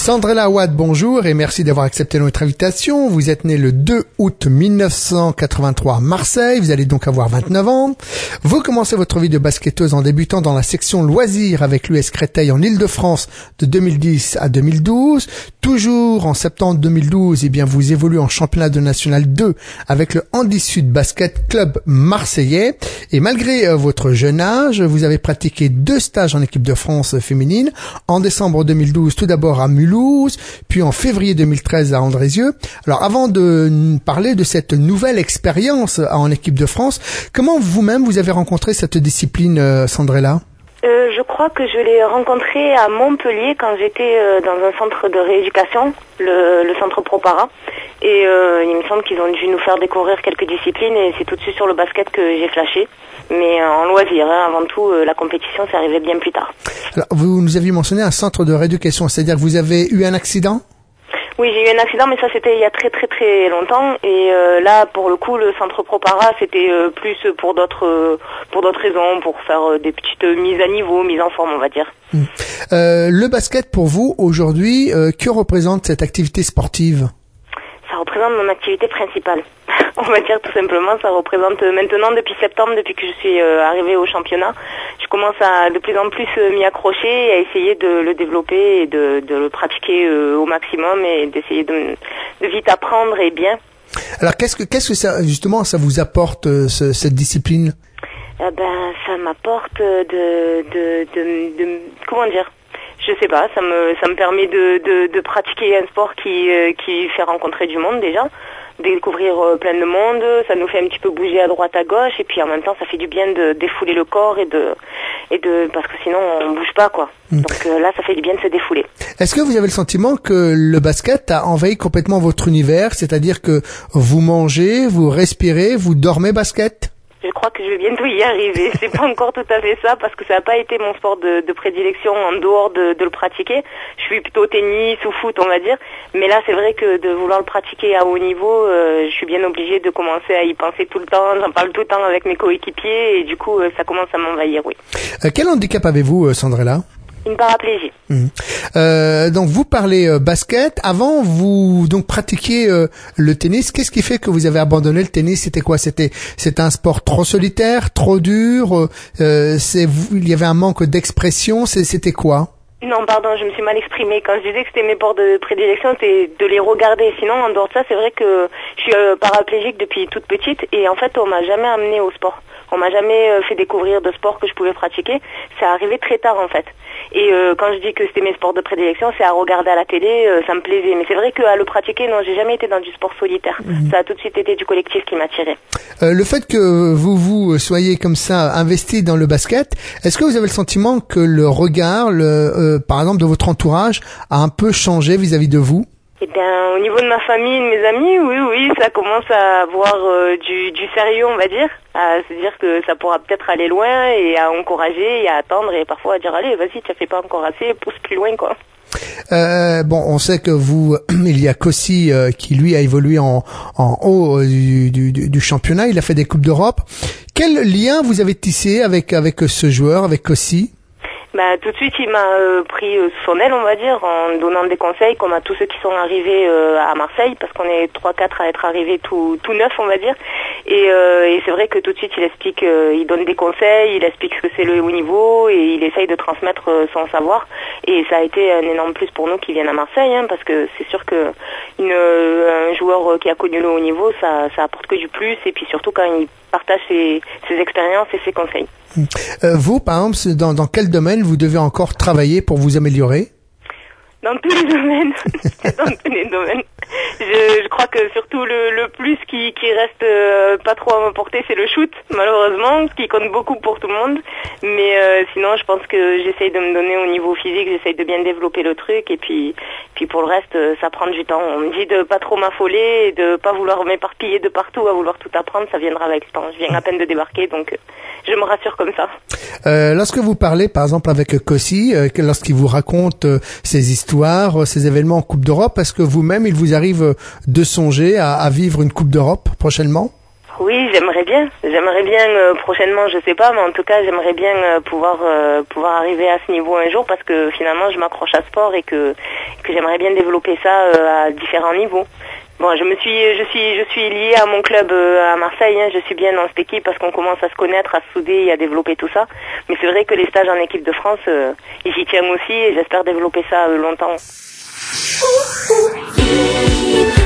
Sandrella Watt, bonjour et merci d'avoir accepté notre invitation. Vous êtes né le 2 août 1983 à Marseille, vous allez donc avoir 29 ans. Vous commencez votre vie de basketteuse en débutant dans la section loisirs avec l'US Créteil en Ile-de-France de 2010 à 2012. Toujours en septembre 2012, eh bien vous évoluez en championnat de national 2 avec le Andy Sud Basket Club marseillais et malgré euh, votre jeune âge, vous avez pratiqué deux stages en équipe de France féminine en décembre 2012 tout d'abord à Mulhouse, puis en février 2013 à Andrézieux. Alors avant de parler de cette nouvelle expérience en équipe de France, comment vous-même vous avez rencontré cette discipline, euh, Sandrella? Euh, je crois que je l'ai rencontré à Montpellier quand j'étais euh, dans un centre de rééducation, le, le centre Propara. Et euh, il me semble qu'ils ont dû nous faire découvrir quelques disciplines et c'est tout de suite sur le basket que j'ai flashé. Mais en loisir, hein, avant tout, la compétition, c'est arrivé bien plus tard. Alors, vous nous aviez mentionné un centre de rééducation, c'est-à-dire que vous avez eu un accident oui, j'ai eu un accident, mais ça c'était il y a très très très longtemps. Et euh, là, pour le coup, le centre Propara, c'était euh, plus pour d'autres euh, pour d'autres raisons, pour faire des petites mises à niveau, mises en forme, on va dire. Hmm. le basket pour vous aujourd'hui, que représente cette activité sportive? Ça représente mon activité principale. On va dire tout simplement, ça représente maintenant depuis septembre, depuis que je suis arrivée au championnat, je commence à de plus en plus m'y accrocher et à essayer de le développer et de, de le pratiquer au maximum et d'essayer de, de, vite apprendre et bien. Alors qu'est-ce que qu'est-ce que ça justement ça vous apporte ce, cette discipline? Eh Ben ça m'apporte de, de, de, de comment dire? Je sais pas, ça me ça me permet de, de, de pratiquer un sport qui qui fait rencontrer du monde déjà découvrir euh, plein de monde, ça nous fait un petit peu bouger à droite à gauche et puis en même temps ça fait du bien de défouler le corps et de et de parce que sinon on bouge pas quoi. Mm. Donc euh, là ça fait du bien de se défouler. Est-ce que vous avez le sentiment que le basket a envahi complètement votre univers, c'est-à-dire que vous mangez, vous respirez, vous dormez basket? Je crois que je vais bientôt y arriver. C'est pas encore tout à fait ça parce que ça n'a pas été mon sport de, prédilection en dehors de, de, le pratiquer. Je suis plutôt tennis ou foot, on va dire. Mais là, c'est vrai que de vouloir le pratiquer à haut niveau, euh, je suis bien obligée de commencer à y penser tout le temps. J'en parle tout le temps avec mes coéquipiers et du coup, euh, ça commence à m'envahir, oui. Euh, quel handicap avez-vous, Sandrella? Une paraplégie. Mmh. Euh, donc vous parlez euh, basket. Avant, vous donc pratiquiez euh, le tennis. Qu'est-ce qui fait que vous avez abandonné le tennis? C'était quoi? C'était c'était un sport trop solitaire, trop dur. C'est il y avait un manque d'expression. C'était quoi? Non, pardon, je me suis mal exprimée. Quand je disais que c'était mes sports de prédilection, c'était de les regarder. Sinon, en dehors de ça, c'est vrai que je suis paraplégique depuis toute petite et en fait, on m'a jamais amené au sport. On m'a jamais fait découvrir de sport que je pouvais pratiquer. C'est arrivé très tard en fait. Et euh, quand je dis que c'était mes sports de prédilection, c'est à regarder à la télé, euh, ça me plaisait. Mais c'est vrai qu'à le pratiquer, non, j'ai jamais été dans du sport solitaire. Mhm. Ça a tout de suite été du collectif qui m'attirait. Euh, le fait que vous vous soyez comme ça investi dans le basket, est-ce que vous avez le sentiment que le regard, le, par exemple, de votre entourage a un peu changé vis-à-vis de vous? Eh bien, au niveau de ma famille de mes amis, oui, oui, ça commence à avoir du, du sérieux, on va dire à se dire que ça pourra peut-être aller loin et à encourager et à attendre et parfois à dire allez vas-y tu fait pas encore assez pousse plus loin quoi euh, bon, on sait que vous, il y a Kossi euh, qui lui a évolué en, en haut euh, du, du, du, championnat. Il a fait des coupes d'Europe. Quel lien vous avez tissé avec avec ce joueur, avec Kossi? Bah, tout de suite, il m'a euh, pris euh, son aile, on va dire, en donnant des conseils, comme à tous ceux qui sont arrivés euh, à Marseille, parce qu'on est trois, quatre à être arrivés tout, tout neuf, on va dire. Et, et c'est vrai que tout de suite, il explique, il donne des conseils, il explique ce que c'est le haut niveau, et il essaye de transmettre son savoir. Et ça a été un énorme plus pour nous qui viennent à Marseille, hein, parce que c'est sûr que une, un joueur qui a connu le haut niveau, ça, ça apporte que du plus, et puis surtout quand il partage ses, ses expériences et ses conseils. Euh, vous, par exemple, dans, dans quel domaine vous devez encore travailler pour vous améliorer? Dans tous les domaines. dans tous les domaines je, crois que surtout le, plus qui, reste euh, pas trop à m'apporter, c'est le shoot, malheureusement, qui compte beaucoup pour tout le monde. Mais euh, sinon, je pense que j'essaye de me donner au niveau physique, j'essaye de bien développer le truc, et puis, puis pour le reste, euh, ça prend du temps. On me dit de pas trop m'affoler, et de pas vouloir m'éparpiller de partout, à vouloir tout apprendre, ça viendra avec le temps. Je viens à peine de débarquer, donc je me rassure comme ça. Lorsque vous parlez, par exemple, avec Kossi, lorsqu'il vous raconte ses histoires, ses événements en Coupe d'Europe, est-ce que vous-même, il vous arrive de songer à, vivre une Coupe d'Europe prochainement? Oui, j'aimerais bien. J'aimerais bien euh, prochainement, je sais pas, mais en tout cas, j'aimerais bien euh, pouvoir euh, pouvoir arriver à ce niveau un jour parce que finalement, je m'accroche à sport et que que j'aimerais bien développer ça à différents niveaux. Bon, je me suis je suis je suis liée à mon club à Marseille. Hein. je suis bien dans cette équipe parce qu'on commence à se connaître, à se souder et à développer tout ça. Mais c'est vrai que les stages en équipe de France, j'y tiens aussi et j'espère développer ça longtemps.